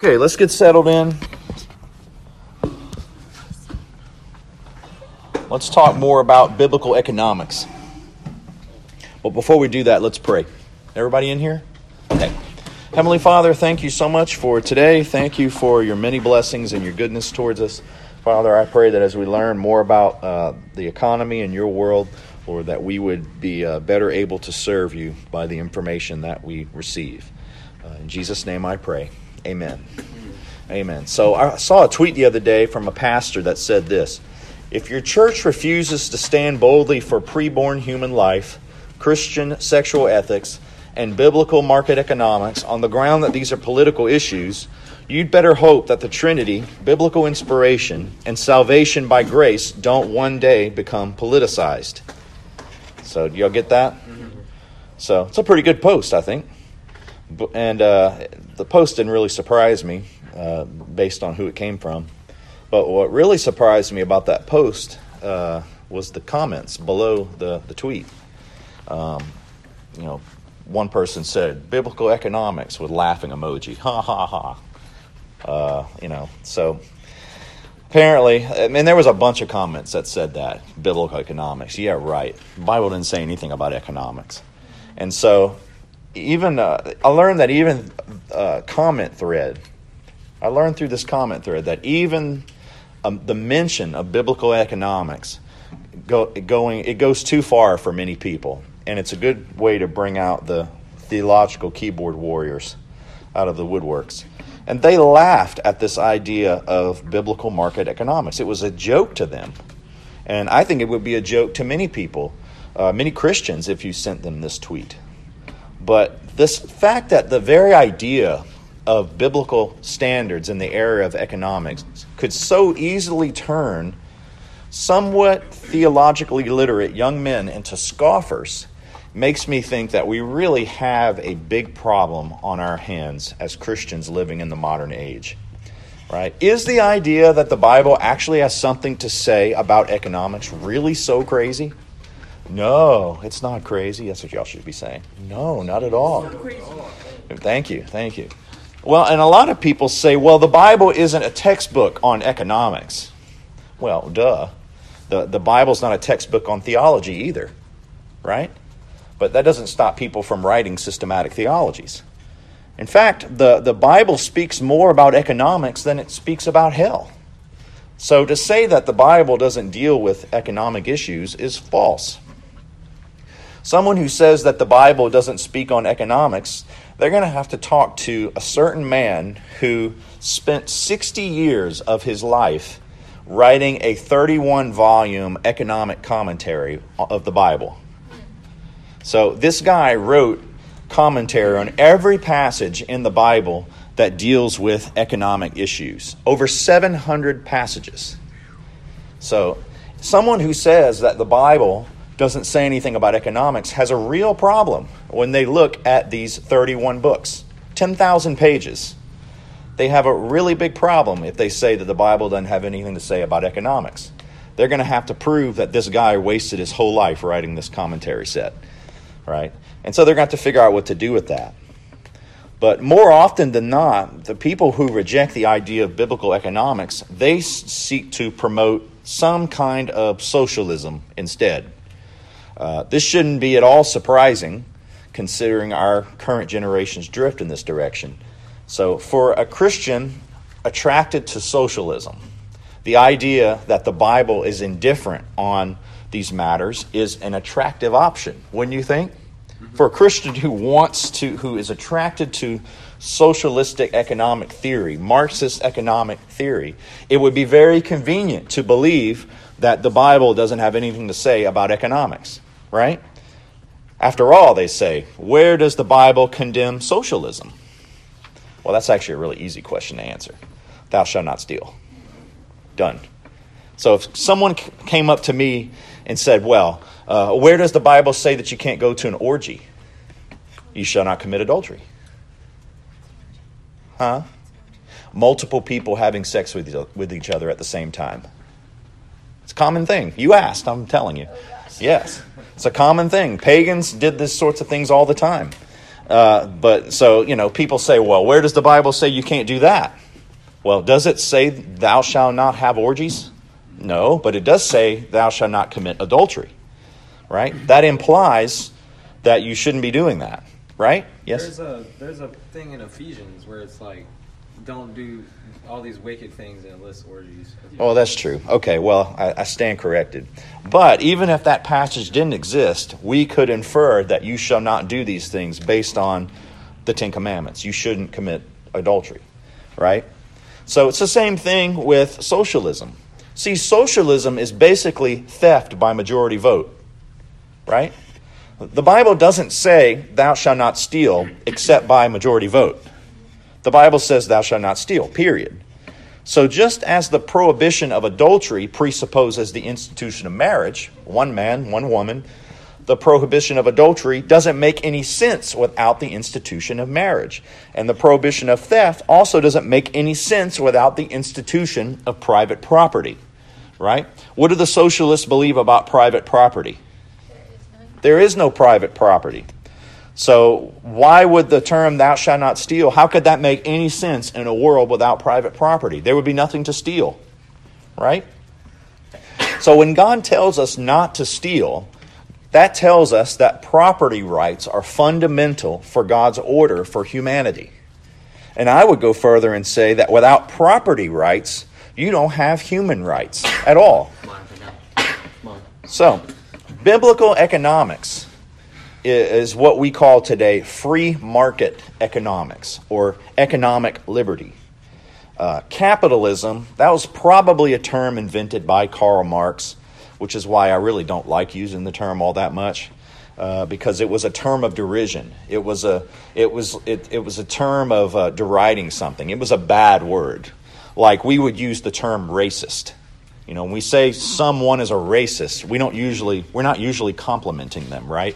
Okay, let's get settled in. Let's talk more about biblical economics. But before we do that, let's pray. Everybody in here? Okay. Heavenly Father, thank you so much for today. Thank you for your many blessings and your goodness towards us. Father, I pray that as we learn more about uh, the economy and your world, Lord, that we would be uh, better able to serve you by the information that we receive. Uh, in Jesus' name I pray. Amen. Amen. So I saw a tweet the other day from a pastor that said this If your church refuses to stand boldly for preborn human life, Christian sexual ethics, and biblical market economics on the ground that these are political issues, you'd better hope that the Trinity, biblical inspiration, and salvation by grace don't one day become politicized. So, do y'all get that? So, it's a pretty good post, I think. And uh, the post didn't really surprise me uh, based on who it came from. But what really surprised me about that post uh, was the comments below the, the tweet. Um, you know, one person said, biblical economics with laughing emoji. Ha ha ha. Uh, you know, so apparently, I mean, there was a bunch of comments that said that biblical economics. Yeah, right. The Bible didn't say anything about economics. And so even uh, I learned that even uh, comment thread, I learned through this comment thread that even um, the mention of biblical economics go, going it goes too far for many people, and it's a good way to bring out the theological keyboard warriors out of the woodworks. And they laughed at this idea of biblical market economics. It was a joke to them. And I think it would be a joke to many people, uh, many Christians, if you sent them this tweet. But this fact that the very idea of biblical standards in the area of economics could so easily turn somewhat theologically literate young men into scoffers makes me think that we really have a big problem on our hands as Christians living in the modern age. Right? Is the idea that the Bible actually has something to say about economics really so crazy? No, it's not crazy. That's what y'all should be saying. No, not at all. Thank you. Thank you. Well, and a lot of people say, well, the Bible isn't a textbook on economics. Well, duh. The, the Bible's not a textbook on theology either, right? But that doesn't stop people from writing systematic theologies. In fact, the, the Bible speaks more about economics than it speaks about hell. So to say that the Bible doesn't deal with economic issues is false. Someone who says that the Bible doesn't speak on economics, they're going to have to talk to a certain man who spent 60 years of his life writing a 31 volume economic commentary of the Bible. So this guy wrote commentary on every passage in the Bible that deals with economic issues. Over 700 passages. So someone who says that the Bible doesn't say anything about economics has a real problem when they look at these 31 books, 10,000 pages. They have a really big problem if they say that the Bible doesn't have anything to say about economics. They're going to have to prove that this guy wasted his whole life writing this commentary set, right? And so they're going to have to figure out what to do with that. But more often than not, the people who reject the idea of biblical economics, they seek to promote some kind of socialism instead. Uh, this shouldn't be at all surprising considering our current generation's drift in this direction. So, for a Christian attracted to socialism, the idea that the Bible is indifferent on these matters is an attractive option, wouldn't you think? For a Christian who wants to, who is attracted to socialistic economic theory, Marxist economic theory, it would be very convenient to believe that the Bible doesn't have anything to say about economics right? After all, they say, where does the Bible condemn socialism? Well, that's actually a really easy question to answer. Thou shalt not steal. Done. So if someone came up to me and said, well, uh, where does the Bible say that you can't go to an orgy? You shall not commit adultery. Huh? Multiple people having sex with, with each other at the same time. It's a common thing. You asked, I'm telling you. Yes. It's a common thing. Pagans did this sorts of things all the time. Uh, but so, you know, people say, well, where does the Bible say you can't do that? Well, does it say thou shalt not have orgies? No, but it does say thou shalt not commit adultery, right? That implies that you shouldn't be doing that, right? Yes. There's a there's a thing in Ephesians where it's like, don't do all these wicked things and list orgies. Oh, that's true. Okay, well, I, I stand corrected. But even if that passage didn't exist, we could infer that you shall not do these things based on the Ten Commandments. You shouldn't commit adultery, right? So it's the same thing with socialism. See, socialism is basically theft by majority vote, right? The Bible doesn't say, thou shalt not steal, except by majority vote. The Bible says, thou shalt not steal, period. So, just as the prohibition of adultery presupposes the institution of marriage, one man, one woman, the prohibition of adultery doesn't make any sense without the institution of marriage. And the prohibition of theft also doesn't make any sense without the institution of private property. Right? What do the socialists believe about private property? There is no private property. So, why would the term thou shalt not steal, how could that make any sense in a world without private property? There would be nothing to steal, right? So, when God tells us not to steal, that tells us that property rights are fundamental for God's order for humanity. And I would go further and say that without property rights, you don't have human rights at all. So, biblical economics is what we call today free market economics or economic liberty. Uh, capitalism, that was probably a term invented by Karl Marx, which is why I really don't like using the term all that much. Uh, because it was a term of derision. It was a, it was, it, it was a term of uh, deriding something. It was a bad word. Like we would use the term racist. You know, when we say someone is a racist, we don't usually, we're not usually complimenting them, right?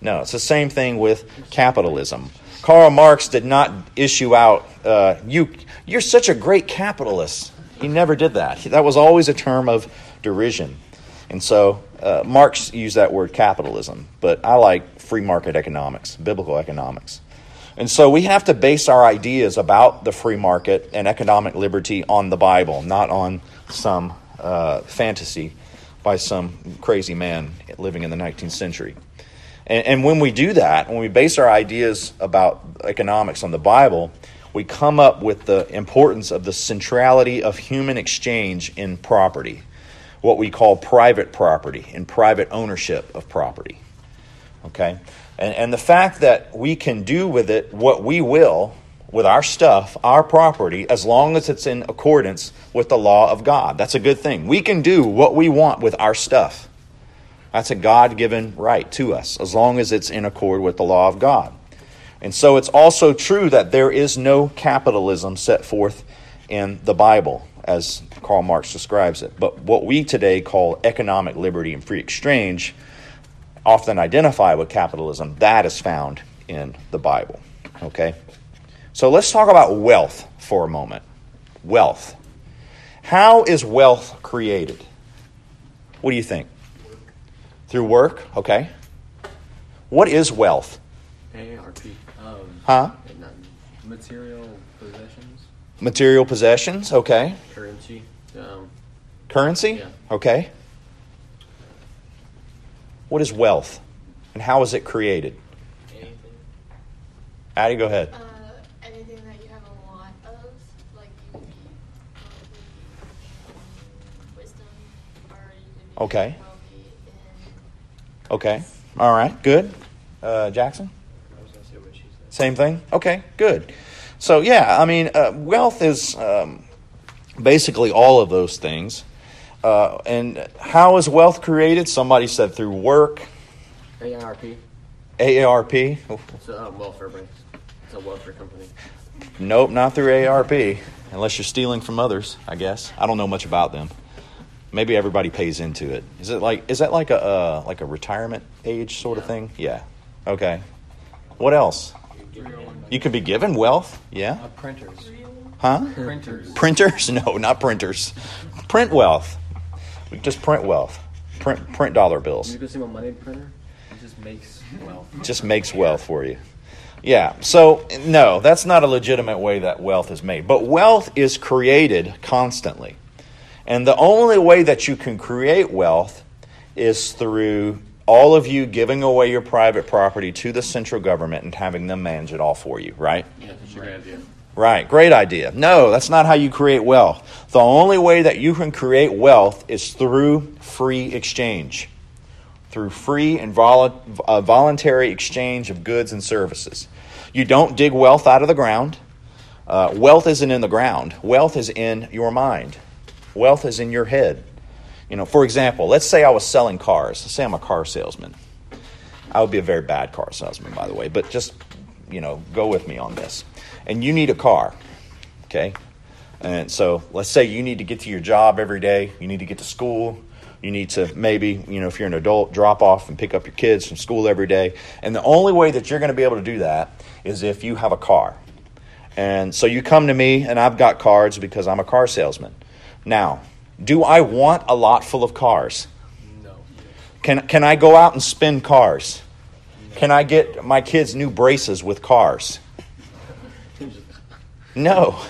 No, it's the same thing with capitalism. Karl Marx did not issue out, uh, you, you're such a great capitalist. He never did that. That was always a term of derision. And so uh, Marx used that word capitalism, but I like free market economics, biblical economics. And so we have to base our ideas about the free market and economic liberty on the Bible, not on some uh, fantasy by some crazy man living in the 19th century. And, and when we do that, when we base our ideas about economics on the Bible, we come up with the importance of the centrality of human exchange in property, what we call private property and private ownership of property. Okay? And, and the fact that we can do with it what we will with our stuff, our property, as long as it's in accordance with the law of God. That's a good thing. We can do what we want with our stuff. That's a God given right to us, as long as it's in accord with the law of God. And so it's also true that there is no capitalism set forth in the Bible, as Karl Marx describes it. But what we today call economic liberty and free exchange often identify with capitalism, that is found in the Bible. Okay? So let's talk about wealth for a moment. Wealth. How is wealth created? What do you think? Through work, okay. What is wealth? AARP. Um, Huh? Material possessions, Material possessions, okay. currency. Um, Currency, Yeah. okay. What is wealth? And how is it created? anything. Addie, go ahead. Uh, anything that you have a lot of, like you could be wisdom, or you could be Okay. Okay. All right, good. Uh, Jackson? I was gonna say what she said. Same thing? Okay, good. So, yeah, I mean, uh, wealth is um, basically all of those things. Uh, and how is wealth created? Somebody said through work, AARP. AARP. It's a uh, welfare bank. It's a welfare company. Nope, not through AARP, unless you're stealing from others. I guess I don't know much about them. Maybe everybody pays into it. Is it like is that like a uh, like a retirement age sort of thing? Yeah. Okay. What else? You could be given wealth. Yeah. Uh, printers. Huh? Printers. Printers? No, not printers. Print wealth. We just print wealth. Print print dollar bills. You go see my money printer. It just makes wealth. Just makes wealth for you. Yeah. So, no, that's not a legitimate way that wealth is made. But wealth is created constantly. And the only way that you can create wealth is through all of you giving away your private property to the central government and having them manage it all for you, right? Yeah, that's a great idea. Right, great idea. No, that's not how you create wealth. The only way that you can create wealth is through free exchange, through free and vol- uh, voluntary exchange of goods and services. You don't dig wealth out of the ground. Uh, wealth isn't in the ground, wealth is in your mind, wealth is in your head. You know, for example, let's say I was selling cars. Let's say I'm a car salesman. I would be a very bad car salesman, by the way, but just, you know, go with me on this. And you need a car, okay? And so let's say you need to get to your job every day, you need to get to school, you need to maybe, you know, if you're an adult, drop off and pick up your kids from school every day. And the only way that you're going to be able to do that is if you have a car. And so you come to me, and I've got cards because I'm a car salesman. Now, do I want a lot full of cars? No. Can, can I go out and spin cars? No. Can I get my kids new braces with cars? No.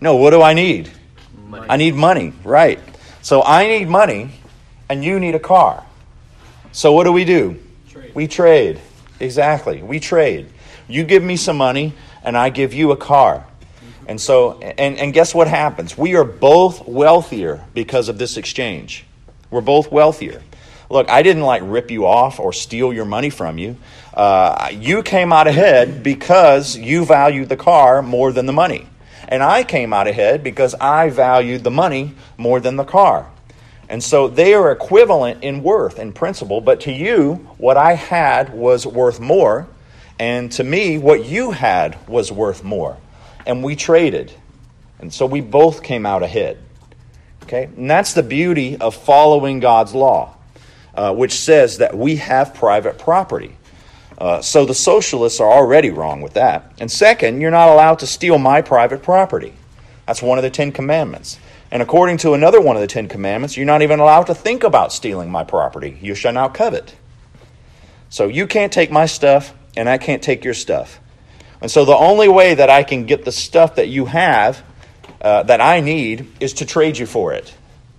No, what do I need? Money. I need money, right. So I need money and you need a car. So what do we do? Trade. We trade. Exactly. We trade. You give me some money and I give you a car. And so and, and guess what happens? We are both wealthier because of this exchange. We're both wealthier. Look, I didn't like rip you off or steal your money from you. Uh, you came out ahead because you valued the car more than the money. And I came out ahead because I valued the money more than the car. And so they are equivalent in worth and principle, but to you, what I had was worth more, and to me, what you had was worth more. And we traded. And so we both came out ahead. Okay? And that's the beauty of following God's law, uh, which says that we have private property. Uh, so the socialists are already wrong with that. And second, you're not allowed to steal my private property. That's one of the Ten Commandments. And according to another one of the Ten Commandments, you're not even allowed to think about stealing my property. You shall not covet. So you can't take my stuff, and I can't take your stuff. And so the only way that I can get the stuff that you have uh, that I need is to trade you for it.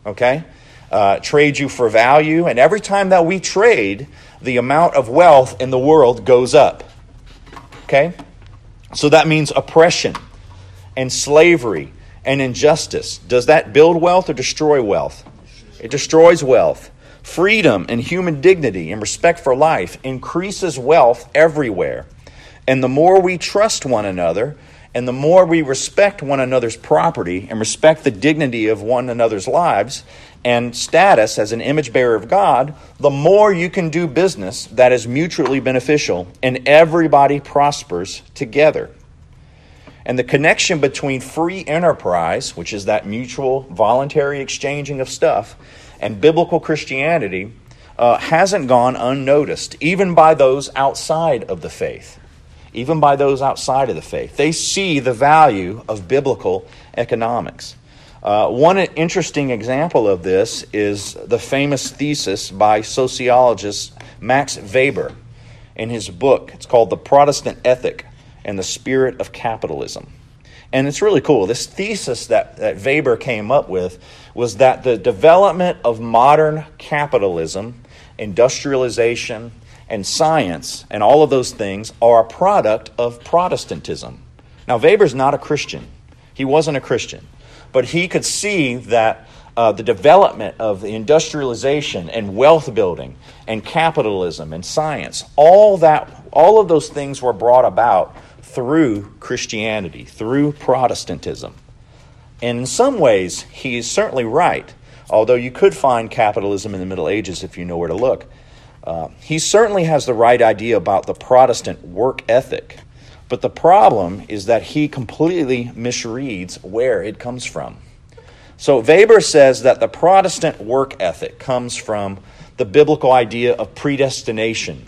Okay? Uh, trade you for value. And every time that we trade, the amount of wealth in the world goes up. Okay? So that means oppression and slavery and injustice. Does that build wealth or destroy wealth? It destroys wealth. Freedom and human dignity and respect for life increases wealth everywhere. And the more we trust one another, and the more we respect one another's property and respect the dignity of one another's lives and status as an image bearer of God, the more you can do business that is mutually beneficial and everybody prospers together. And the connection between free enterprise, which is that mutual voluntary exchanging of stuff, and biblical Christianity uh, hasn't gone unnoticed, even by those outside of the faith even by those outside of the faith. They see the value of biblical economics. Uh, one interesting example of this is the famous thesis by sociologist Max Weber in his book. It's called The Protestant Ethic and the Spirit of Capitalism. And it's really cool. This thesis that, that Weber came up with was that the development of modern capitalism, industrialization, and science and all of those things are a product of Protestantism. Now, Weber's not a Christian. He wasn't a Christian. But he could see that uh, the development of the industrialization and wealth building and capitalism and science, all that, all of those things were brought about through Christianity, through Protestantism. And in some ways, he is certainly right, although you could find capitalism in the Middle Ages if you know where to look. Uh, he certainly has the right idea about the Protestant work ethic, but the problem is that he completely misreads where it comes from. So Weber says that the Protestant work ethic comes from the biblical idea of predestination.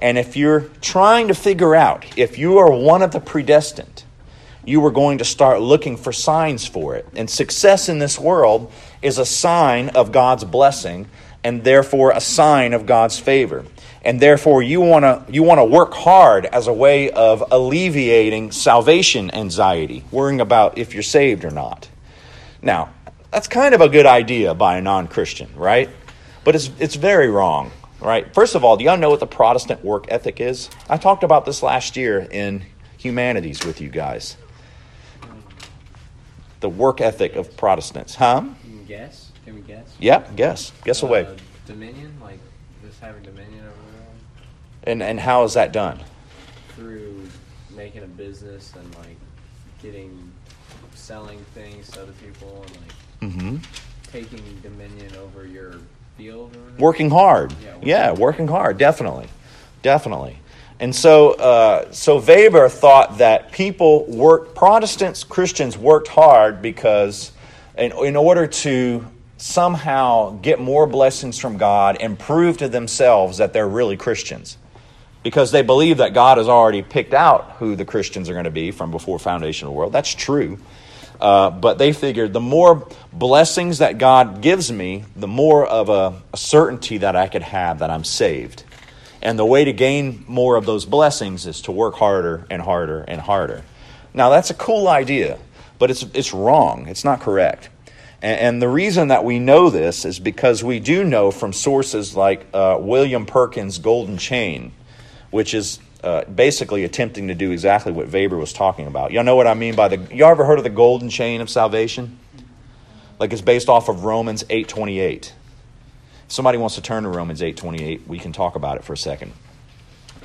And if you're trying to figure out if you are one of the predestined, you are going to start looking for signs for it. And success in this world is a sign of God's blessing and therefore a sign of God's favor. And therefore you want to you want to work hard as a way of alleviating salvation anxiety, worrying about if you're saved or not. Now, that's kind of a good idea by a non-Christian, right? But it's it's very wrong, right? First of all, do y'all know what the Protestant work ethic is? I talked about this last year in humanities with you guys. The work ethic of Protestants, huh? Guess? Can we guess? Yep, guess. Guess Uh, away. Dominion, like just having dominion over the world And and how is that done? through making a business and like getting, selling things to other people and like Mm-hmm. taking dominion over your field or? Working hard. Yeah, working Yeah, hard. working hard. Definitely, definitely. And so, uh, so Weber thought that people work, Protestants, Christians worked hard because, in, in order to somehow get more blessings from God and prove to themselves that they're really Christians, because they believe that God has already picked out who the Christians are going to be from before foundation of the world. That's true. Uh, but they figured the more blessings that God gives me, the more of a, a certainty that I could have that I'm saved. And the way to gain more of those blessings is to work harder and harder and harder. Now, that's a cool idea, but it's, it's wrong. It's not correct. And, the reason that we know this is because we do know from sources like uh, William Perkins' Golden Chain, which is uh, basically attempting to do exactly what Weber was talking about. Y'all know what I mean by the. Y'all ever heard of the Golden Chain of salvation? Like it's based off of Romans eight twenty eight. If somebody wants to turn to Romans eight twenty eight, we can talk about it for a second.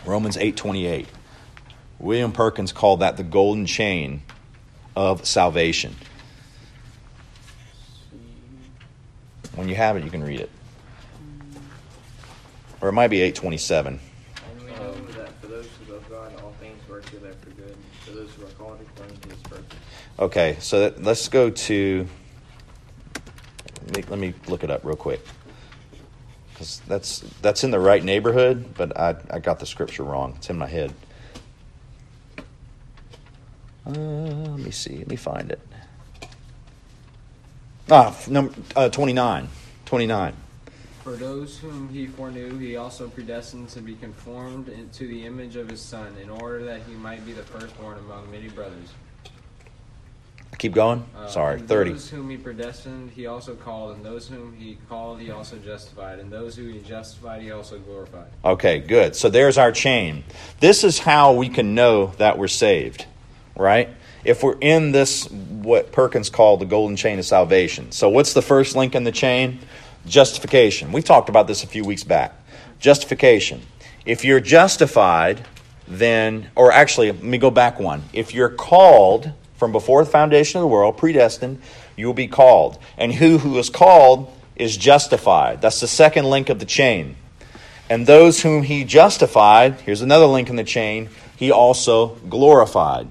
Romans eight twenty eight. William Perkins called that the golden chain of salvation. When you have it, you can read it. Or it might be eight twenty seven. And we know that for those who love God, all things work together for good, for those who are called according to his purpose. Okay, so that, let's go to. Let me, let me look it up real quick. Because that's, that's in the right neighborhood, but I, I got the scripture wrong. It's in my head. Uh, let me see. Let me find it. Ah, number uh, 29. 29. For those whom he foreknew, he also predestined to be conformed into the image of his Son, in order that he might be the firstborn among many brothers. Keep going. Uh, Sorry, 30. Those whom he predestined, he also called, and those whom he called, he also justified, and those who he justified, he also glorified. Okay, good. So there's our chain. This is how we can know that we're saved, right? If we're in this, what Perkins called the golden chain of salvation. So, what's the first link in the chain? Justification. We talked about this a few weeks back. Justification. If you're justified, then, or actually, let me go back one. If you're called from before the foundation of the world, predestined, you will be called. And who who is called is justified. That's the second link of the chain. And those whom he justified, here's another link in the chain, he also glorified.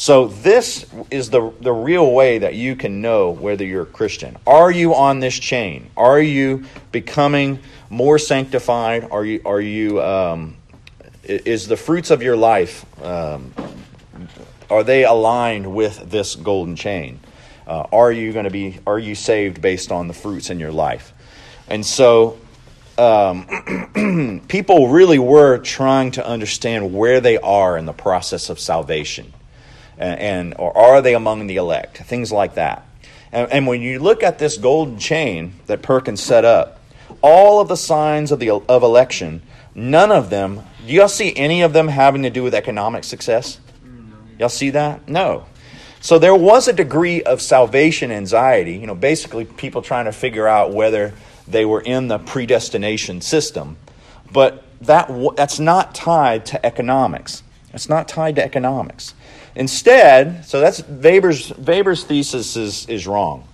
So, this is the, the real way that you can know whether you're a Christian. Are you on this chain? Are you becoming more sanctified? Are you, are you um, is the fruits of your life, um, are they aligned with this golden chain? Uh, are you going to be, are you saved based on the fruits in your life? And so, um, people really were trying to understand where they are in the process of salvation and, and or are they among the elect? Things like that. And, and when you look at this golden chain that perkins set up all of the signs of the of election none of them do y'all see any of them having to do with economic success? Y'all see that? No. So there was a degree of salvation anxiety you know basically people trying to figure out whether they were in the predestination system. But that that's not tied to economics. It's not tied to economics Instead, so that's Weber's, Weber's thesis is, is wrong.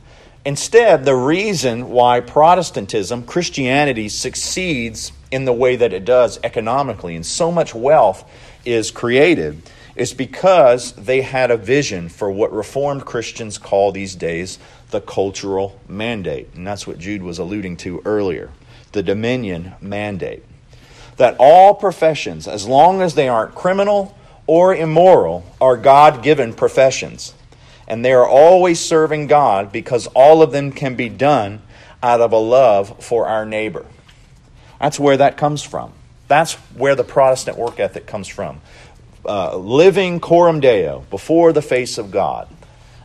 Instead, the reason why Protestantism, Christianity, succeeds in the way that it does economically and so much wealth is created is because they had a vision for what Reformed Christians call these days the cultural mandate. And that's what Jude was alluding to earlier the dominion mandate. That all professions, as long as they aren't criminal, or immoral are God given professions. And they are always serving God because all of them can be done out of a love for our neighbor. That's where that comes from. That's where the Protestant work ethic comes from. Uh, living coram deo, before the face of God.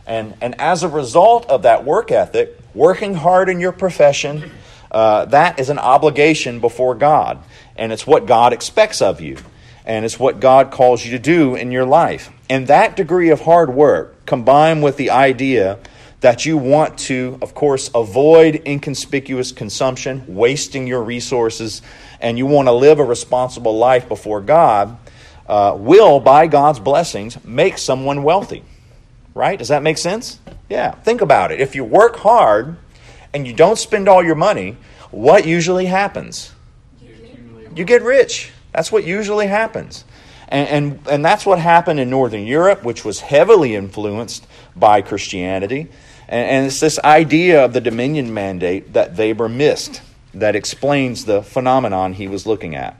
And, and as a result of that work ethic, working hard in your profession, uh, that is an obligation before God. And it's what God expects of you. And it's what God calls you to do in your life. And that degree of hard work, combined with the idea that you want to, of course, avoid inconspicuous consumption, wasting your resources, and you want to live a responsible life before God, uh, will, by God's blessings, make someone wealthy. Right? Does that make sense? Yeah. Think about it. If you work hard and you don't spend all your money, what usually happens? You get rich. That's what usually happens. And, and, and that's what happened in Northern Europe, which was heavily influenced by Christianity. And, and it's this idea of the dominion mandate that Weber missed that explains the phenomenon he was looking at.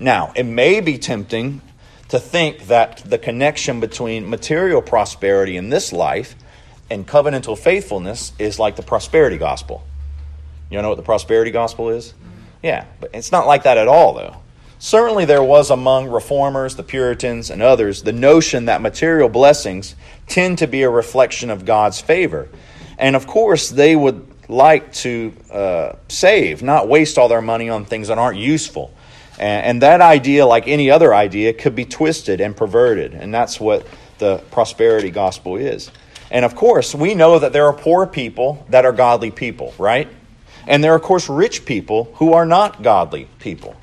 Now, it may be tempting to think that the connection between material prosperity in this life and covenantal faithfulness is like the prosperity gospel. You know what the prosperity gospel is? Mm-hmm. Yeah, but it's not like that at all, though. Certainly, there was among reformers, the Puritans, and others the notion that material blessings tend to be a reflection of God's favor. And of course, they would like to uh, save, not waste all their money on things that aren't useful. And, and that idea, like any other idea, could be twisted and perverted. And that's what the prosperity gospel is. And of course, we know that there are poor people that are godly people, right? And there are, of course, rich people who are not godly people.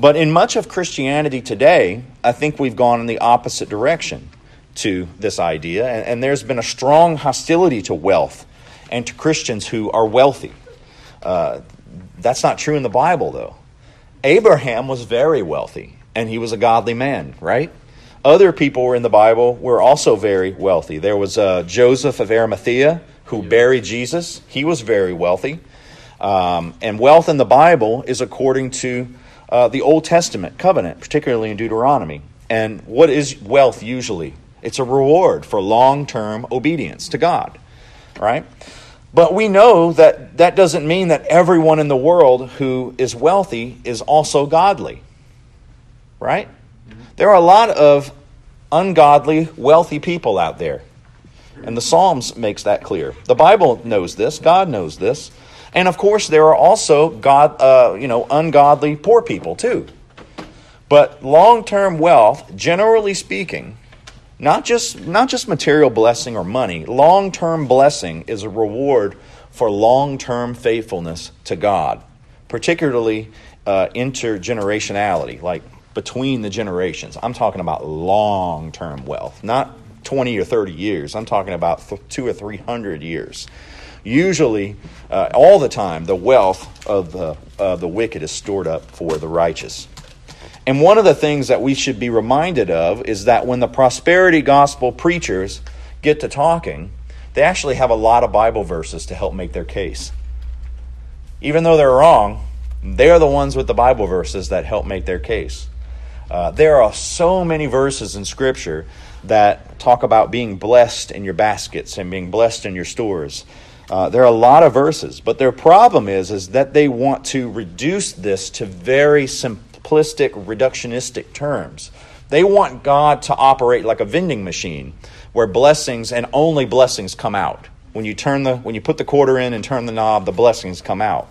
But in much of Christianity today, I think we've gone in the opposite direction to this idea. And, and there's been a strong hostility to wealth and to Christians who are wealthy. Uh, that's not true in the Bible, though. Abraham was very wealthy, and he was a godly man, right? Other people were in the Bible were also very wealthy. There was uh, Joseph of Arimathea who buried Jesus. He was very wealthy. Um, and wealth in the Bible is according to uh, the Old Testament covenant, particularly in Deuteronomy. And what is wealth usually? It's a reward for long term obedience to God, right? But we know that that doesn't mean that everyone in the world who is wealthy is also godly, right? There are a lot of ungodly, wealthy people out there. And the Psalms makes that clear. The Bible knows this, God knows this. And of course, there are also God, uh, you know, ungodly poor people too. But long-term wealth, generally speaking, not just not just material blessing or money, long-term blessing is a reward for long-term faithfulness to God, particularly uh, intergenerationality, like between the generations. I'm talking about long-term wealth, not 20 or 30 years. I'm talking about th- two or 300 years. Usually, uh, all the time, the wealth of the, the wicked is stored up for the righteous. And one of the things that we should be reminded of is that when the prosperity gospel preachers get to talking, they actually have a lot of Bible verses to help make their case. Even though they're wrong, they are the ones with the Bible verses that help make their case. Uh, there are so many verses in Scripture that talk about being blessed in your baskets and being blessed in your stores. Uh, there are a lot of verses, but their problem is is that they want to reduce this to very simplistic, reductionistic terms. They want God to operate like a vending machine, where blessings and only blessings come out. When you turn the when you put the quarter in and turn the knob, the blessings come out.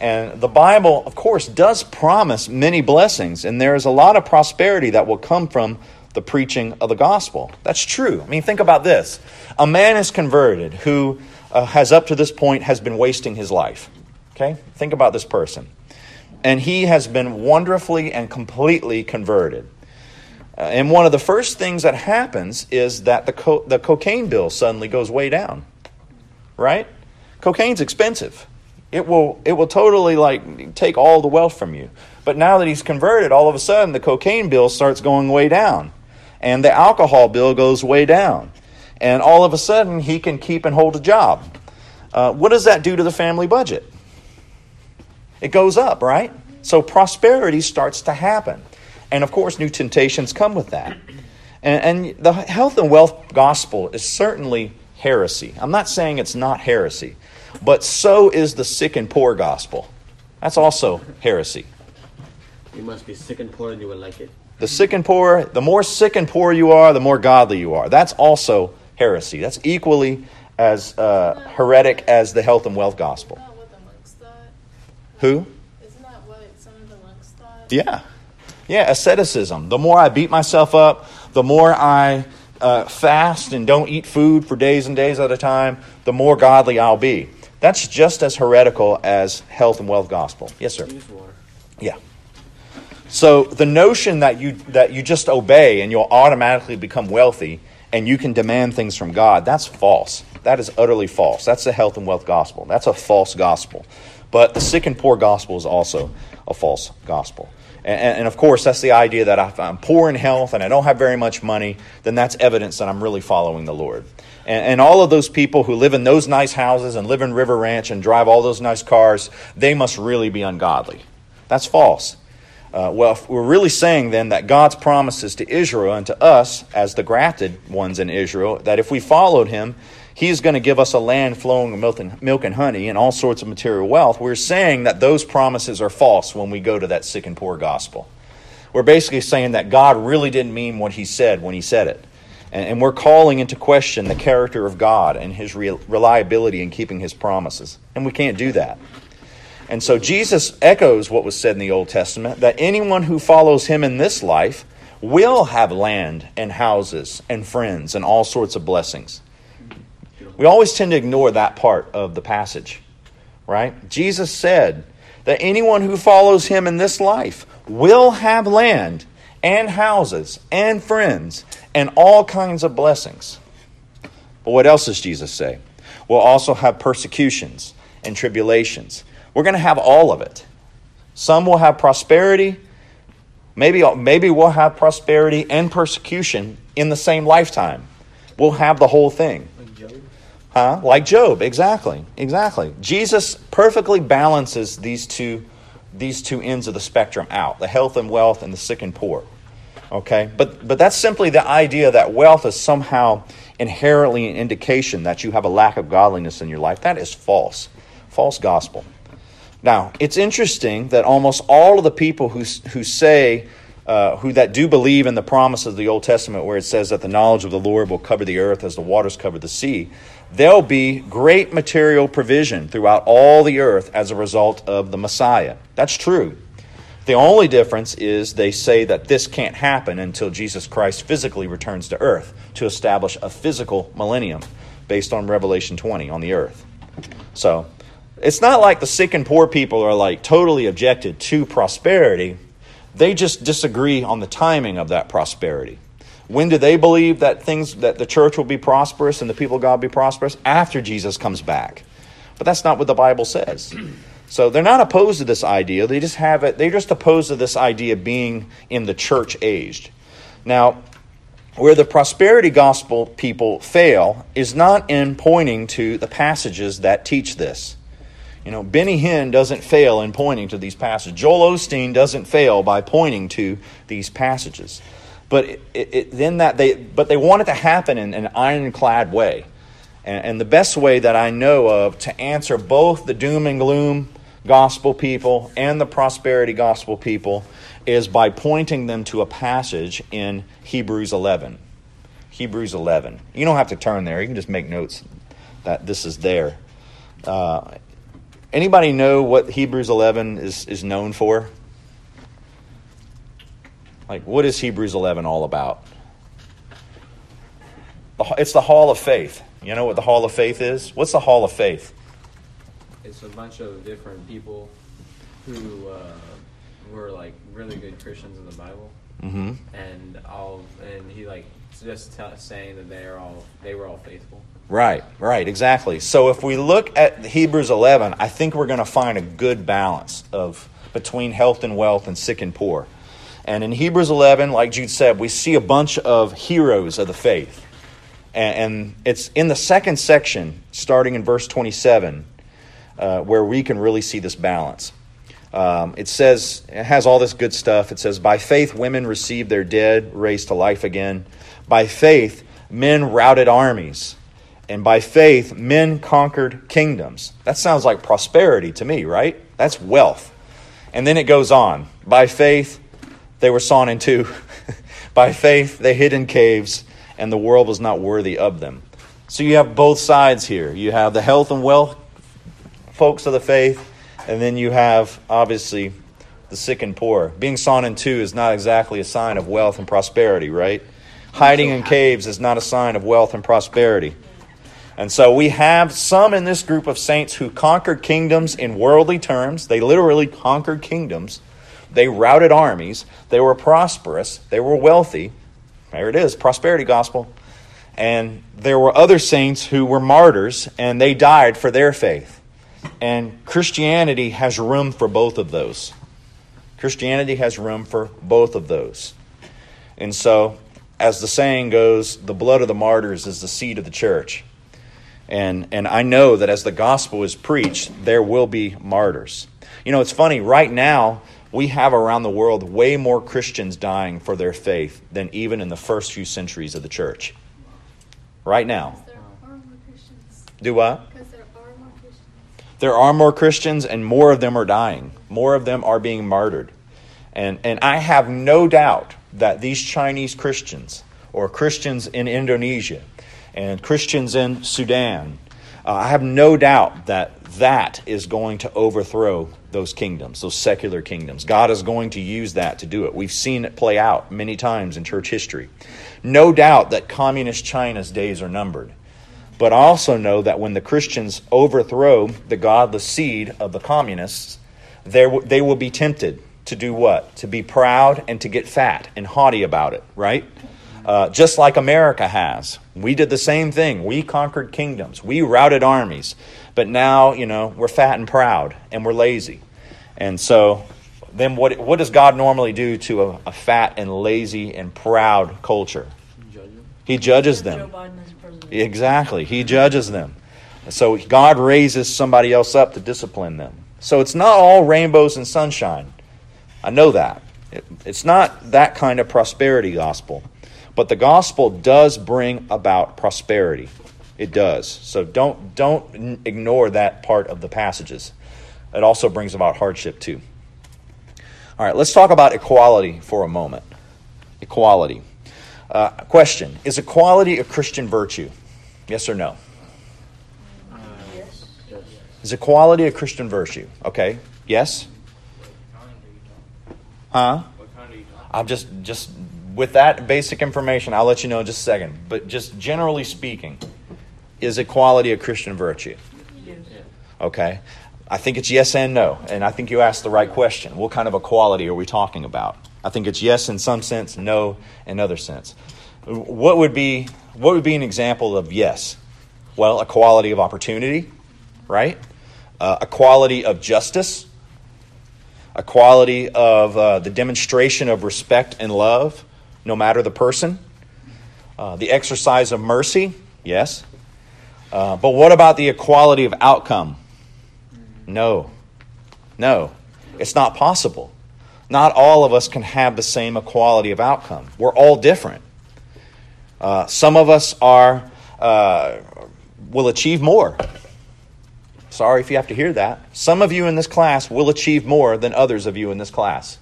And the Bible, of course, does promise many blessings, and there is a lot of prosperity that will come from the preaching of the gospel. That's true. I mean, think about this: a man is converted who uh, has up to this point has been wasting his life. Okay? Think about this person. And he has been wonderfully and completely converted. Uh, and one of the first things that happens is that the, co- the cocaine bill suddenly goes way down. Right? Cocaine's expensive. It will, it will totally like take all the wealth from you. But now that he's converted, all of a sudden the cocaine bill starts going way down. And the alcohol bill goes way down and all of a sudden he can keep and hold a job. Uh, what does that do to the family budget? It goes up, right? So prosperity starts to happen. And of course, new temptations come with that. And, and the health and wealth gospel is certainly heresy. I'm not saying it's not heresy, but so is the sick and poor gospel. That's also heresy. You must be sick and poor and you will like it. The sick and poor, the more sick and poor you are, the more godly you are. That's also heresy. That's equally as uh, heretic as the health and wealth gospel. Isn't that what the monks thought? Who? Isn't that what some of the monks thought? Yeah. Yeah, asceticism. The more I beat myself up, the more I uh, fast and don't eat food for days and days at a time, the more godly I'll be. That's just as heretical as health and wealth gospel. Yes, sir. Use water. Yeah. So the notion that you that you just obey and you'll automatically become wealthy and you can demand things from God, that's false. That is utterly false. That's the health and wealth gospel. That's a false gospel. But the sick and poor gospel is also a false gospel. And, and of course, that's the idea that if I'm poor in health and I don't have very much money, then that's evidence that I'm really following the Lord. And, and all of those people who live in those nice houses and live in River Ranch and drive all those nice cars, they must really be ungodly. That's false. Uh, well, we're really saying then that God's promises to Israel and to us, as the grafted ones in Israel, that if we followed Him, He's going to give us a land flowing with milk and, milk and honey and all sorts of material wealth. We're saying that those promises are false when we go to that sick and poor gospel. We're basically saying that God really didn't mean what He said when He said it. And, and we're calling into question the character of God and His re- reliability in keeping His promises. And we can't do that. And so Jesus echoes what was said in the Old Testament that anyone who follows him in this life will have land and houses and friends and all sorts of blessings. We always tend to ignore that part of the passage, right? Jesus said that anyone who follows him in this life will have land and houses and friends and all kinds of blessings. But what else does Jesus say? We'll also have persecutions and tribulations. We're going to have all of it. Some will have prosperity. Maybe, maybe we'll have prosperity and persecution in the same lifetime. We'll have the whole thing. Like Job. Huh? Like Job, exactly. Exactly. Jesus perfectly balances these two these two ends of the spectrum out, the health and wealth and the sick and poor. Okay? But but that's simply the idea that wealth is somehow inherently an indication that you have a lack of godliness in your life. That is false. False gospel. Now, it's interesting that almost all of the people who, who say, uh, who that do believe in the promise of the Old Testament, where it says that the knowledge of the Lord will cover the earth as the waters cover the sea, there'll be great material provision throughout all the earth as a result of the Messiah. That's true. The only difference is they say that this can't happen until Jesus Christ physically returns to earth to establish a physical millennium based on Revelation 20 on the earth. So, it's not like the sick and poor people are like totally objected to prosperity. They just disagree on the timing of that prosperity. When do they believe that things that the church will be prosperous and the people of God be prosperous? After Jesus comes back. But that's not what the Bible says. So they're not opposed to this idea. They just have it they're just opposed to this idea being in the church aged. Now, where the prosperity gospel people fail is not in pointing to the passages that teach this. You know, Benny Hinn doesn't fail in pointing to these passages. Joel Osteen doesn't fail by pointing to these passages. But it, it, then that they, but they want it to happen in an ironclad way. And, and the best way that I know of to answer both the doom and gloom gospel people and the prosperity gospel people is by pointing them to a passage in Hebrews 11. Hebrews 11. You don't have to turn there. You can just make notes that this is there. Uh, Anybody know what Hebrews 11 is, is known for? Like, what is Hebrews 11 all about? It's the Hall of Faith. You know what the Hall of Faith is? What's the Hall of Faith? It's a bunch of different people who uh, were like really good Christians in the Bible, Mm-hmm. and all and he like just t- saying that they are all they were all faithful. Right, right, exactly. So if we look at Hebrews 11, I think we're going to find a good balance of between health and wealth and sick and poor. And in Hebrews 11, like Jude said, we see a bunch of heroes of the faith. And, it's in the second section, starting in verse 27, uh, where we can really see this balance. Um, it says, it has all this good stuff. It says, By faith, women received their dead raised to life again. By faith, men routed armies And by faith, men conquered kingdoms. That sounds like prosperity to me, right? That's wealth. And then it goes on. By faith, they were sawn in two. by faith, they hid in caves, and the world was not worthy of them. So you have both sides here. You have the health and wealth folks of the faith, and then you have, obviously, the sick and poor. Being sawn in two is not exactly a sign of wealth and prosperity, right? Hiding in caves is not a sign of wealth and prosperity. And so we have some in this group of saints who conquered kingdoms in worldly terms. They literally conquered kingdoms. They routed armies. They were prosperous. They were wealthy. There it is, prosperity gospel. And there were other saints who were martyrs and they died for their faith. And Christianity has room for both of those. Christianity has room for both of those. And so, as the saying goes, the blood of the martyrs is the seed of the church. And, and I know that as the gospel is preached, there will be martyrs. You know, it's funny, right now, we have around the world way more Christians dying for their faith than even in the first few centuries of the church. Right now. There are more Christians. Do what? Because there are more Christians. There are more Christians, and more of them are dying. More of them are being martyred. And, and I have no doubt that these Chinese Christians, or Christians in Indonesia, and Christians in Sudan, uh, I have no doubt that that is going to overthrow those kingdoms, those secular kingdoms. God is going to use that to do it. We've seen it play out many times in church history. No doubt that communist China's days are numbered. But also know that when the Christians overthrow the godless seed of the communists, they will be tempted to do what? To be proud and to get fat and haughty about it, right? Uh, just like America has. We did the same thing. We conquered kingdoms, we routed armies. But now, you know, we're fat and proud and we're lazy. And so, then what, what does God normally do to a, a fat and lazy and proud culture? He judges them. Joe Biden as president. Exactly. He judges them. So God raises somebody else up to discipline them. So it's not all rainbows and sunshine. I know that. It, it's not that kind of prosperity gospel. But the gospel does bring about prosperity. It does. So don't don't ignore that part of the passages. It also brings about hardship too. All right, let's talk about equality for a moment. Equality. Uh, question Is equality a Christian virtue? Yes or no? Yes. Is equality a Christian virtue? Okay. Yes? Huh? What kind are you talking? I'm just just with that basic information, I'll let you know in just a second. But just generally speaking, is equality a Christian virtue? Yes. Okay. I think it's yes and no. And I think you asked the right question. What kind of equality are we talking about? I think it's yes in some sense, no in other sense. What would be what would be an example of yes? Well, equality of opportunity, right? Uh, equality of justice, equality of uh, the demonstration of respect and love, no matter the person, uh, the exercise of mercy, yes. Uh, but what about the equality of outcome? No. No. It's not possible. Not all of us can have the same equality of outcome. We're all different. Uh, some of us are uh, will achieve more. Sorry if you have to hear that. Some of you in this class will achieve more than others of you in this class.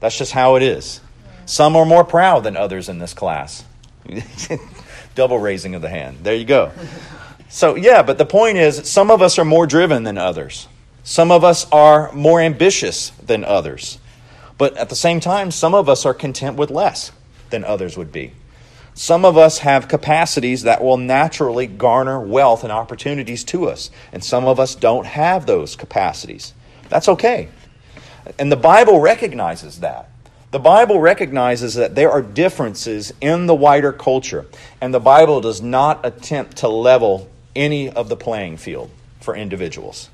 That's just how it is. Some are more proud than others in this class. Double raising of the hand. There you go. So, yeah, but the point is, some of us are more driven than others. Some of us are more ambitious than others. But at the same time, some of us are content with less than others would be. Some of us have capacities that will naturally garner wealth and opportunities to us, and some of us don't have those capacities. That's okay. And the Bible recognizes that. The Bible recognizes that there are differences in the wider culture, and the Bible does not attempt to level any of the playing field for individuals.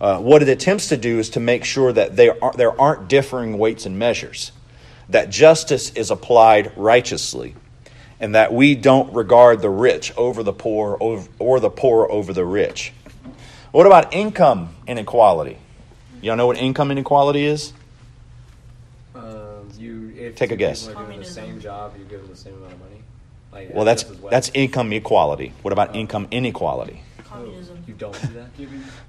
Uh, what it attempts to do is to make sure that there, are, there aren't differing weights and measures, that justice is applied righteously, and that we don't regard the rich over the poor or, or the poor over the rich. What about income inequality? Y'all know what income inequality is? You if Take a guess. People are doing the same job, you give them the same amount of money. Like, Well, that's just as well. that's income equality. What about Oh. income inequality? Communism. You don't do that.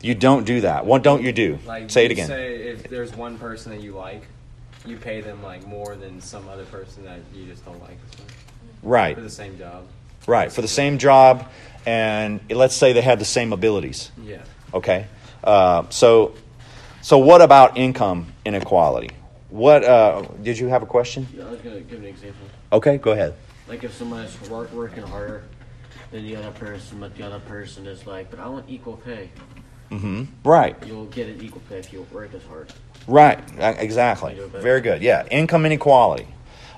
You don't do that. What don't you do? Like Say it again. Say if there's one person that you like, you pay them like more than some other person that you just don't like Right. for the same job. Right. For the same job, and let's say they have the same abilities. Yeah. Okay. Uh, so, so what about income inequality? What uh, did you have a question? Yeah, I was gonna give an example. Okay, go ahead. Like if someone's work, working harder than the other person, but the other person is like, but I want equal pay. Mm-hmm. Right. You'll get an equal pay if you work as hard. Right. Uh, Exactly. Very good. Yeah. Income inequality.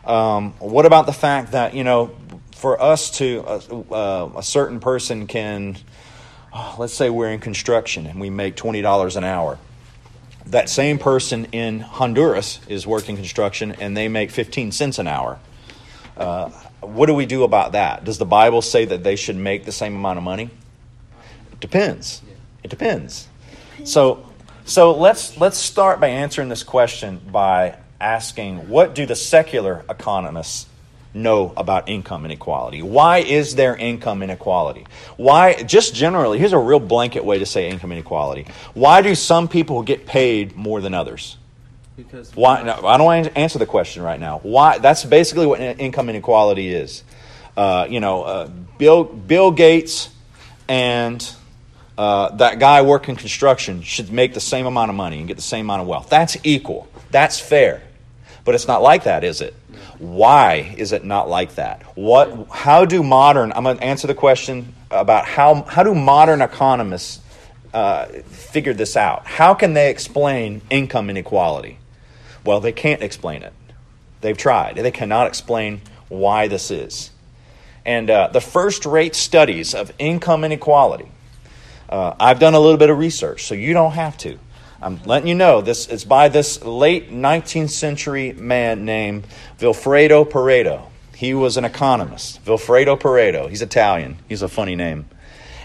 Um, what about the fact that you know, for us to uh, uh, a certain person can, oh, let's say we're in construction and we make twenty dollars an hour. That same person in Honduras is working construction and they make fifteen cents an hour. Uh, what do we do about that? Does the Bible say that they should make the same amount of money? It depends. It depends. So, so let's let's start by answering this question by asking, what do the secular economists know about income inequality? Why is there income inequality? Why, just generally, here's a real blanket way to say income inequality. Why do some people get paid more than others? Because Why? No, I don't want to answer the question right now. Why? That's basically what income inequality is. Uh, you know, uh, Bill Bill Gates and uh, that guy working construction should make the same amount of money and get the same amount of wealth. That's equal. That's fair. But it's not like that, is it? Why is it not like that? What? How do modern? I'm going to answer the question about how how do modern economists uh, figure this out? How can they explain income inequality? Well, they can't explain it. They've tried. They cannot explain why this is. And uh, the first rate studies of income inequality, uh, I've done a little bit of research, so you don't have to. I'm letting you know this is by this late 19th century man named Vilfredo Pareto. He was an economist. Vilfredo Pareto. He's Italian. He's a funny name.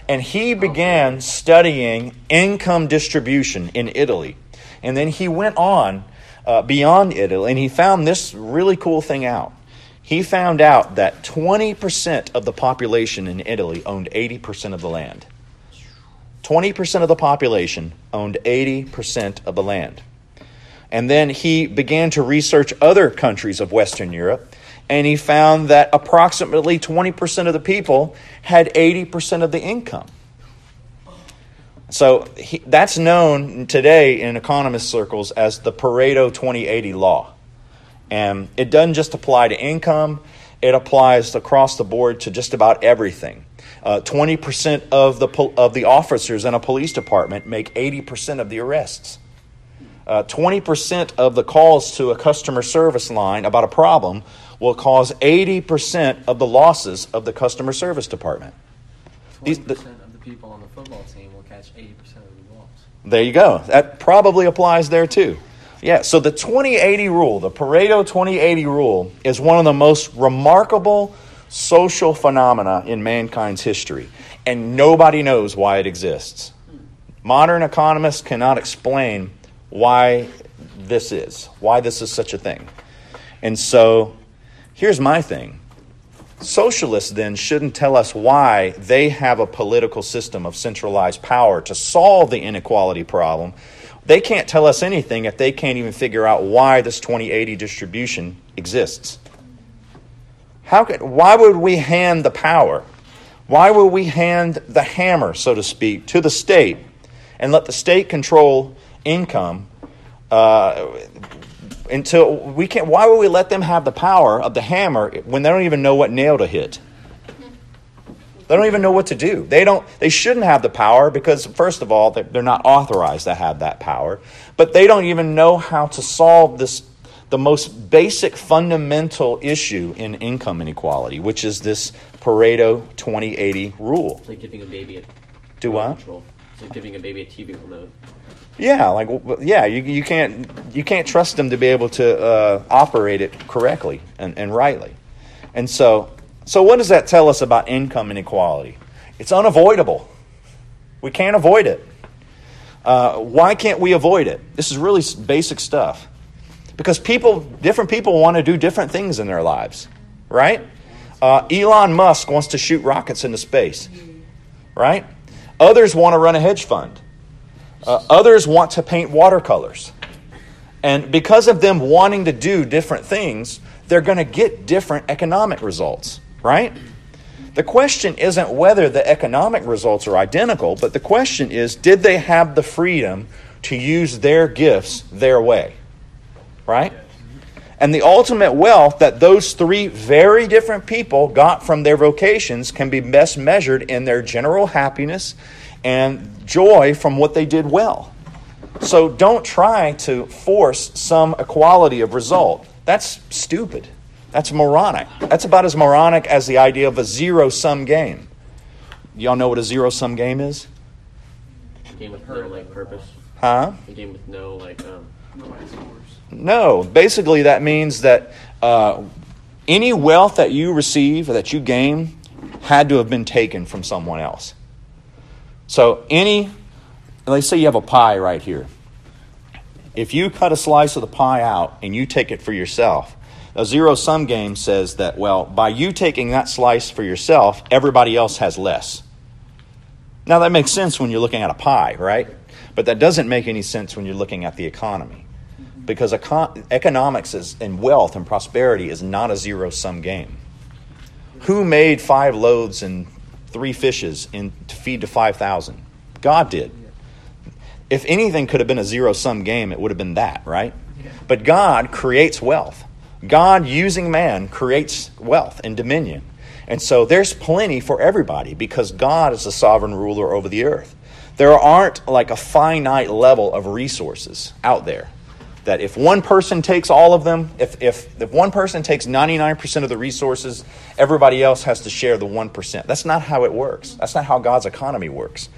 And he began studying income distribution in Italy. And then he went on uh, beyond Italy and he found this really cool thing out. He found out that 20% of the population in Italy owned 80% of the land. 20% of the population owned 80% of the land. And then he began to research other countries of Western Europe, and he found that approximately 20% of the people had 80% of the income. So he, that's known today in economist circles as the Pareto 2080 law. And it doesn't just apply to income, it applies across the board to just about everything. Uh, 20% of the, pol- of the officers in a police department make 80% of the arrests. Uh, 20% of the calls to a customer service line about a problem will cause 80% of the losses of the customer service department. Twenty These- the- percent of the people on the football team will catch eighty percent of the balls. There you go. That probably applies there too. Yeah, so the 2080 rule, the Pareto 2080 rule, is one of the most remarkable social phenomena in mankind's history, and nobody knows why it exists. Modern economists cannot explain why this is, why this is such a thing. And so here's my thing Socialists then shouldn't tell us why they have a political system of centralized power to solve the inequality problem. They can't tell us anything if they can't even figure out why this 2080 distribution exists. How could, why would we hand the power? Why would we hand the hammer, so to speak, to the state and let the state control income uh, until we can't? Why would we let them have the power of the hammer when they don't even know what nail to hit? They don't even know what to do. They don't. They shouldn't have the power because, first of all, they're they're not authorized to have that power. But they don't even know how to solve this, the most basic fundamental issue in income inequality, which is this Pareto 2080 rule. It's like giving a baby a Do what? Control. It's like giving a baby a TV remote. Yeah, like yeah, you, you can't you can't trust them to be able to uh, operate it correctly and, and rightly, and so so what does that tell us about income inequality? It's unavoidable. We can't avoid it. Uh, why can't we avoid it? This is really basic stuff. Because people, different people want to do different things in their lives, right? Uh, Elon Musk wants to shoot rockets into space, right? Others want to run a hedge fund. Uh, others want to paint watercolors. And because of them wanting to do different things, they're going to get different economic results, right? The question isn't whether the economic results are identical, but the question is did they have the freedom to use their gifts their way? Right? And the ultimate wealth that those three very different people got from their vocations can be best measured in their general happiness and joy from what they did well. So don't try to force some equality of result. That's stupid. That's moronic. That's about as moronic as the idea of a zero sum game. Y'all know what a zero sum game is? A game with no like purpose. Huh? A game with no like um. Scores. No. Basically, that means that uh, any wealth that you receive or that you gain had to have been taken from someone else. So, any, let's say you have a pie right here. If you cut a slice of the pie out and you take it for yourself, a zero sum game says that, well, by you taking that slice for yourself, everybody else has less. Now, that makes sense when you're looking at a pie, right? But that doesn't make any sense when you're looking at the economy. Because econ- economics is, and wealth and prosperity is not a zero sum game. Who made five loaves and three fishes in, to feed to 5,000? God did. If anything could have been a zero sum game, it would have been that, right? But God creates wealth. God, using man, creates wealth and dominion. And so there's plenty for everybody because God is the sovereign ruler over the earth. There aren't like a finite level of resources out there. That if one person takes all of them, if, if, if one person takes 99% of the resources, everybody else has to share the 1%. That's not how it works. That's not how God's economy works.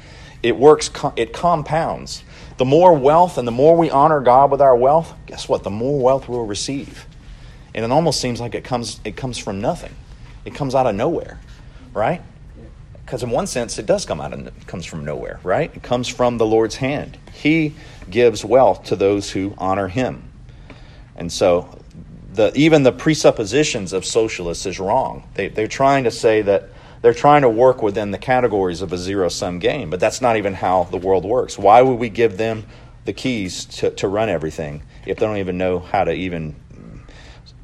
It works, it compounds. The more wealth and the more we honor God with our wealth, guess what? The more wealth we'll receive. And it almost seems like it comes, it comes from nothing. It comes out of nowhere, right? Because in one sense, it does come out of it comes from nowhere, right? It comes from the Lord's hand. He gives wealth to those who honor Him, and so the even the presuppositions of socialists is wrong. They, they're trying to say that they're trying to work within the categories of a zero sum game, but that's not even how the world works. Why would we give them the keys to, to run everything if they don't even know how to even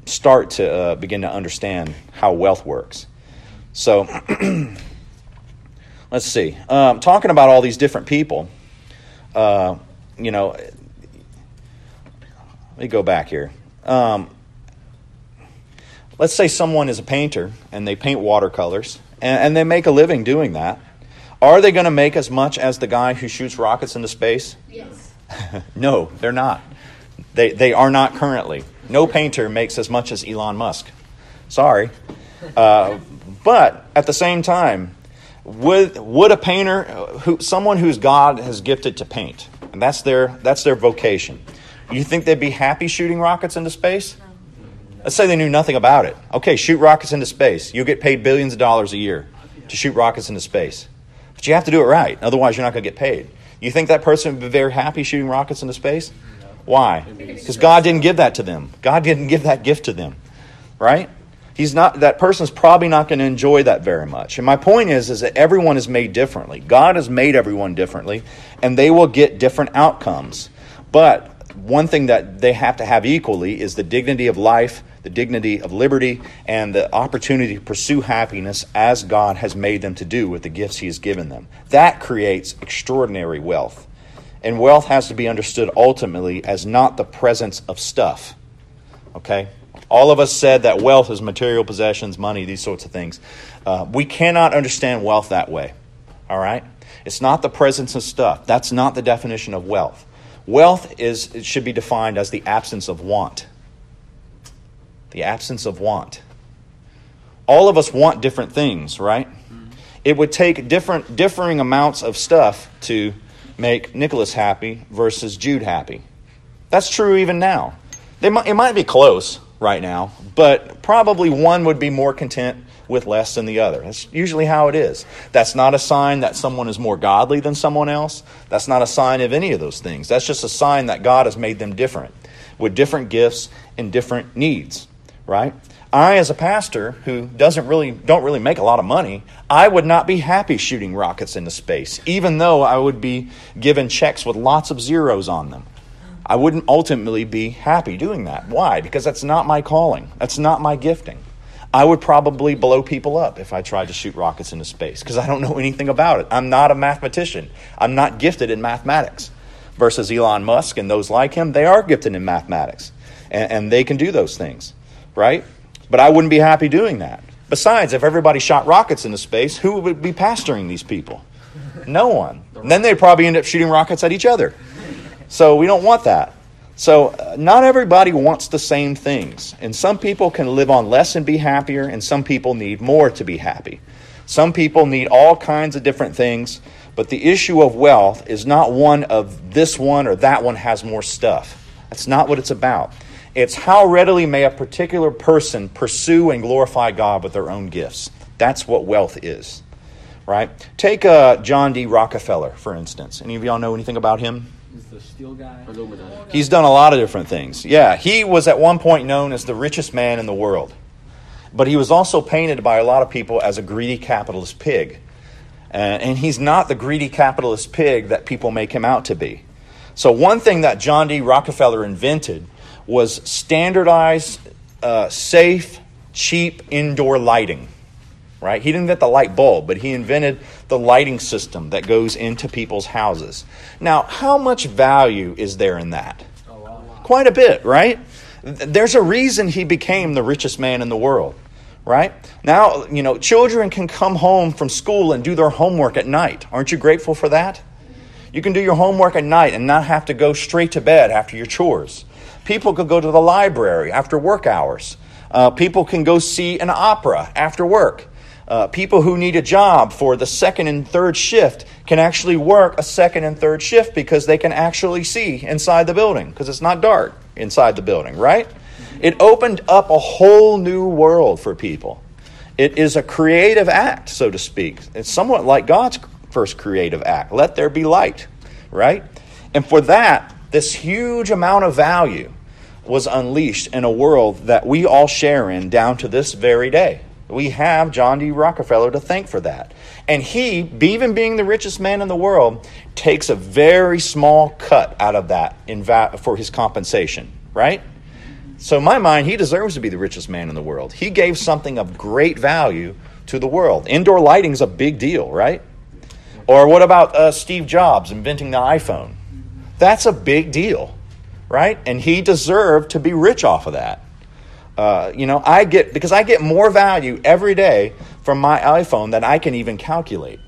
start to uh, begin to understand how wealth works? So let's see. Um, talking about all these different people, uh, you know, let me go back here. Um, let's say someone is a painter and they paint watercolors and, and they make a living doing that. Are they going to make as much as the guy who shoots rockets into space? Yes. no, they're not. They, they are not currently. No painter makes as much as Elon Musk. Sorry. Uh, but at the same time, would, would a painter, who, someone whose God has gifted to paint, and that's their, that's their vocation, you think they'd be happy shooting rockets into space? Let's say they knew nothing about it. Okay, shoot rockets into space. You'll get paid billions of dollars a year to shoot rockets into space. But you have to do it right, otherwise, you're not going to get paid. You think that person would be very happy shooting rockets into space? Why? Because God didn't give that to them. God didn't give that gift to them, right? He's not. That person's probably not going to enjoy that very much. And my point is, is that everyone is made differently. God has made everyone differently, and they will get different outcomes. But one thing that they have to have equally is the dignity of life, the dignity of liberty, and the opportunity to pursue happiness as God has made them to do with the gifts He has given them. That creates extraordinary wealth. And wealth has to be understood ultimately as not the presence of stuff. Okay? All of us said that wealth is material possessions, money, these sorts of things. Uh, we cannot understand wealth that way. All right? It's not the presence of stuff. That's not the definition of wealth. Wealth is it should be defined as the absence of want. The absence of want. All of us want different things, right? It would take different differing amounts of stuff to make Nicholas happy versus Jude happy. That's true even now. They might, it might be close right now, but probably one would be more content with less than the other. That's usually how it is. That's not a sign that someone is more godly than someone else. That's not a sign of any of those things. That's just a sign that God has made them different with different gifts and different needs, right? I, as a pastor who doesn't really don't really make a lot of money, I would not be happy shooting rockets into space, even though I would be given checks with lots of zeros on them. I wouldn't ultimately be happy doing that. Why? Because that's not my calling. That's not my gifting. I would probably blow people up if I tried to shoot rockets into space because I don't know anything about it. I'm not a mathematician. I'm not gifted in mathematics. Versus Elon Musk and those like him, they are gifted in mathematics and, and they can do those things, right? But I wouldn't be happy doing that. Besides, if everybody shot rockets into space, who would be pastoring these people? No one. Then they'd probably end up shooting rockets at each other. So we don't want that. So uh, not everybody wants the same things. And some people can live on less and be happier, and some people need more to be happy. Some people need all kinds of different things, but the issue of wealth is not one of this one or that one has more stuff. That's not what it's about. It's how readily may a particular person pursue and glorify God with their own gifts. That's what wealth is, right? Take uh, John D. Rockefeller, for instance. Any of y'all know anything about him? Is the steel guy? Illuminati. He's done a lot of different things. Yeah, he was at one point known as the richest man in the world. But he was also painted by a lot of people as a greedy capitalist pig. And he's not the greedy capitalist pig that people make him out to be. So, one thing that John D. Rockefeller invented was standardized, uh, safe, cheap indoor lighting. Right? He didn't invent the light bulb, but he invented the lighting system that goes into people's houses. Now, how much value is there in that? Quite a bit, right? There's a reason he became the richest man in the world, right? Now, you know, children can come home from school and do their homework at night. Aren't you grateful for that? You can do your homework at night and not have to go straight to bed after your chores. People could go to the library after work hours. Uh, people can go see an opera after work. Uh, people who need a job for the second and third shift can actually work a second and third shift because they can actually see inside the building because it's not dark inside the building, right? It opened up a whole new world for people. It is a creative act, so to speak. It's somewhat like God's first creative act let there be light, right? And for that, this huge amount of value was unleashed in a world that we all share in down to this very day. We have John D. Rockefeller to thank for that. And he, even being the richest man in the world, takes a very small cut out of that va- for his compensation, right? So, in my mind, he deserves to be the richest man in the world. He gave something of great value to the world. Indoor lighting is a big deal, right? Or what about uh, Steve Jobs inventing the iPhone? That's a big deal, right? And he deserved to be rich off of that. Uh, you know, I get because I get more value every day from my iPhone than I can even calculate.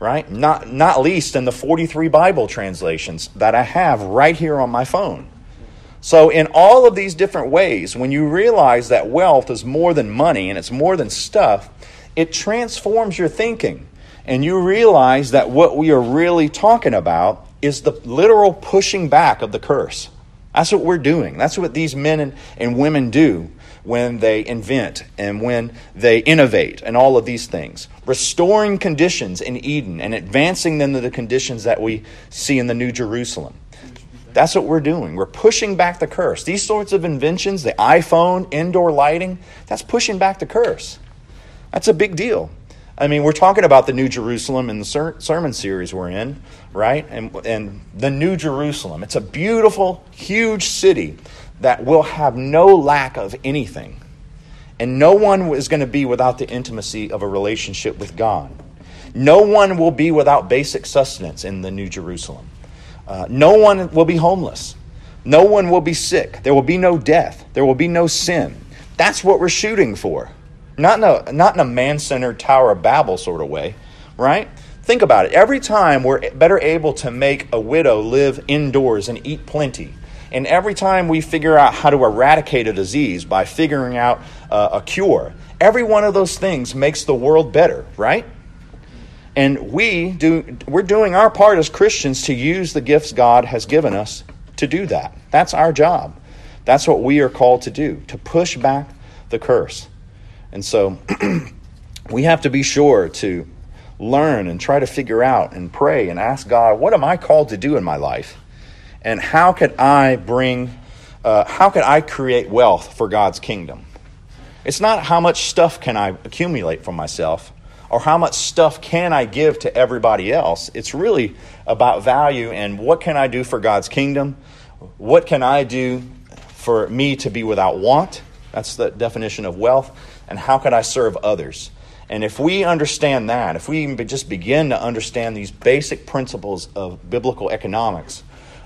Right? Not not least in the 43 Bible translations that I have right here on my phone. So in all of these different ways, when you realize that wealth is more than money and it's more than stuff, it transforms your thinking. And you realize that what we are really talking about is the literal pushing back of the curse. That's what we're doing. That's what these men and, and women do when they invent and when they innovate and all of these things. Restoring conditions in Eden and advancing them to the conditions that we see in the New Jerusalem. That's what we're doing. We're pushing back the curse. These sorts of inventions, the iPhone, indoor lighting, that's pushing back the curse. That's a big deal. I mean, we're talking about the New Jerusalem in the ser- sermon series we're in, right? And, and the New Jerusalem. It's a beautiful, huge city that will have no lack of anything. And no one is going to be without the intimacy of a relationship with God. No one will be without basic sustenance in the New Jerusalem. Uh, no one will be homeless. No one will be sick. There will be no death. There will be no sin. That's what we're shooting for. Not in a, not in a man centered Tower of Babel sort of way, right? Think about it. Every time we're better able to make a widow live indoors and eat plenty, and every time we figure out how to eradicate a disease by figuring out uh, a cure, every one of those things makes the world better, right? And we do we're doing our part as Christians to use the gifts God has given us to do that. That's our job. That's what we are called to do, to push back the curse. And so we have to be sure to learn and try to figure out and pray and ask God, what am I called to do in my life? And how could I bring, uh, how could I create wealth for God's kingdom? It's not how much stuff can I accumulate for myself or how much stuff can I give to everybody else. It's really about value and what can I do for God's kingdom? What can I do for me to be without want? That's the definition of wealth. And how can I serve others? And if we understand that, if we even just begin to understand these basic principles of biblical economics,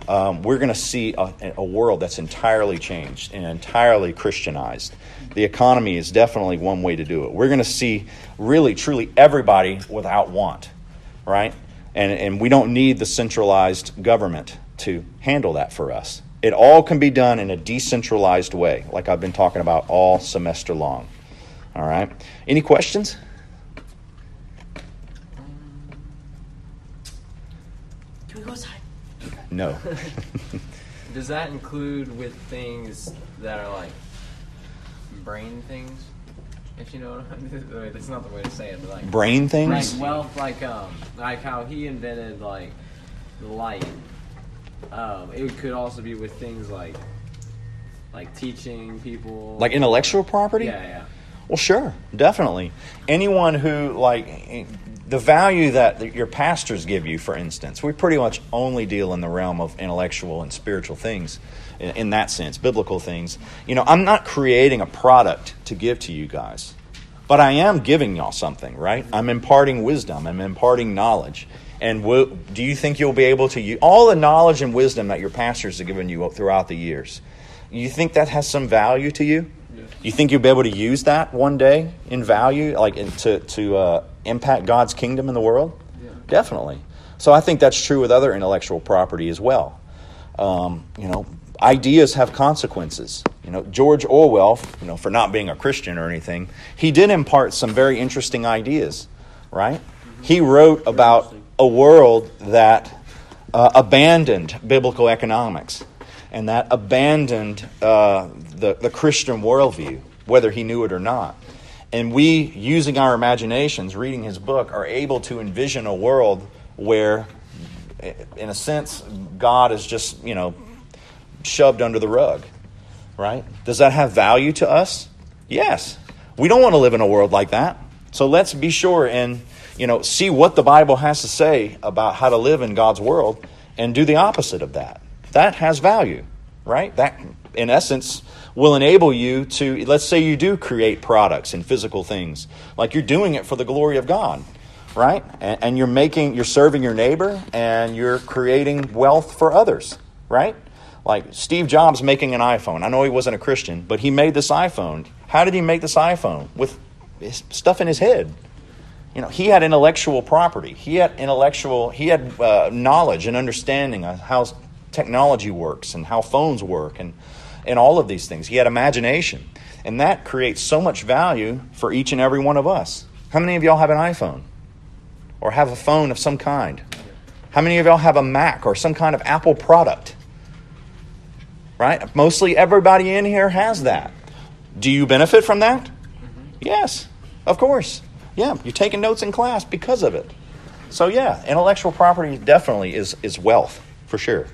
um, we're going to see a, a world that's entirely changed and entirely Christianized. The economy is definitely one way to do it. We're going to see really, truly everybody without want, right? And, and we don't need the centralized government to handle that for us. It all can be done in a decentralized way, like I've been talking about all semester long. All right? Any questions? Can we go outside? No. Does that include with things that are like brain things? If you know what I mean. That's not the way to say it, but like Brain things? Like wealth, like um, like how he invented like light. Um, it could also be with things like like teaching people. Like intellectual property? Yeah, yeah. Well, sure, definitely. Anyone who, like, the value that your pastors give you, for instance, we pretty much only deal in the realm of intellectual and spiritual things in, in that sense, biblical things. You know, I'm not creating a product to give to you guys, but I am giving y'all something, right? I'm imparting wisdom, I'm imparting knowledge. And will, do you think you'll be able to use all the knowledge and wisdom that your pastors have given you throughout the years? You think that has some value to you? You think you'll be able to use that one day in value, like in, to to uh, impact God's kingdom in the world? Yeah. Definitely. So I think that's true with other intellectual property as well. Um, you know, ideas have consequences. You know, George Orwell, you know, for not being a Christian or anything, he did impart some very interesting ideas, right? He wrote about a world that uh, abandoned biblical economics and that abandoned uh, the, the Christian worldview, whether he knew it or not. And we, using our imaginations, reading his book, are able to envision a world where, in a sense, God is just, you know, shoved under the rug, right? Does that have value to us? Yes. We don't want to live in a world like that. So let's be sure and, you know, see what the Bible has to say about how to live in God's world and do the opposite of that. That has value, right? That, in essence, will enable you to, let's say you do create products and physical things, like you're doing it for the glory of God, right? And, and you're making, you're serving your neighbor and you're creating wealth for others, right? Like Steve Jobs making an iPhone. I know he wasn't a Christian, but he made this iPhone. How did he make this iPhone? With stuff in his head. You know, he had intellectual property. He had intellectual, he had uh, knowledge and understanding of how technology works and how phones work and, and all of these things. He had imagination. And that creates so much value for each and every one of us. How many of y'all have an iPhone? Or have a phone of some kind? How many of y'all have a Mac or some kind of Apple product? Right? Mostly everybody in here has that. Do you benefit from that? Mm-hmm. Yes, of course. Yeah, you're taking notes in class because of it. So yeah, intellectual property definitely is is wealth for sure.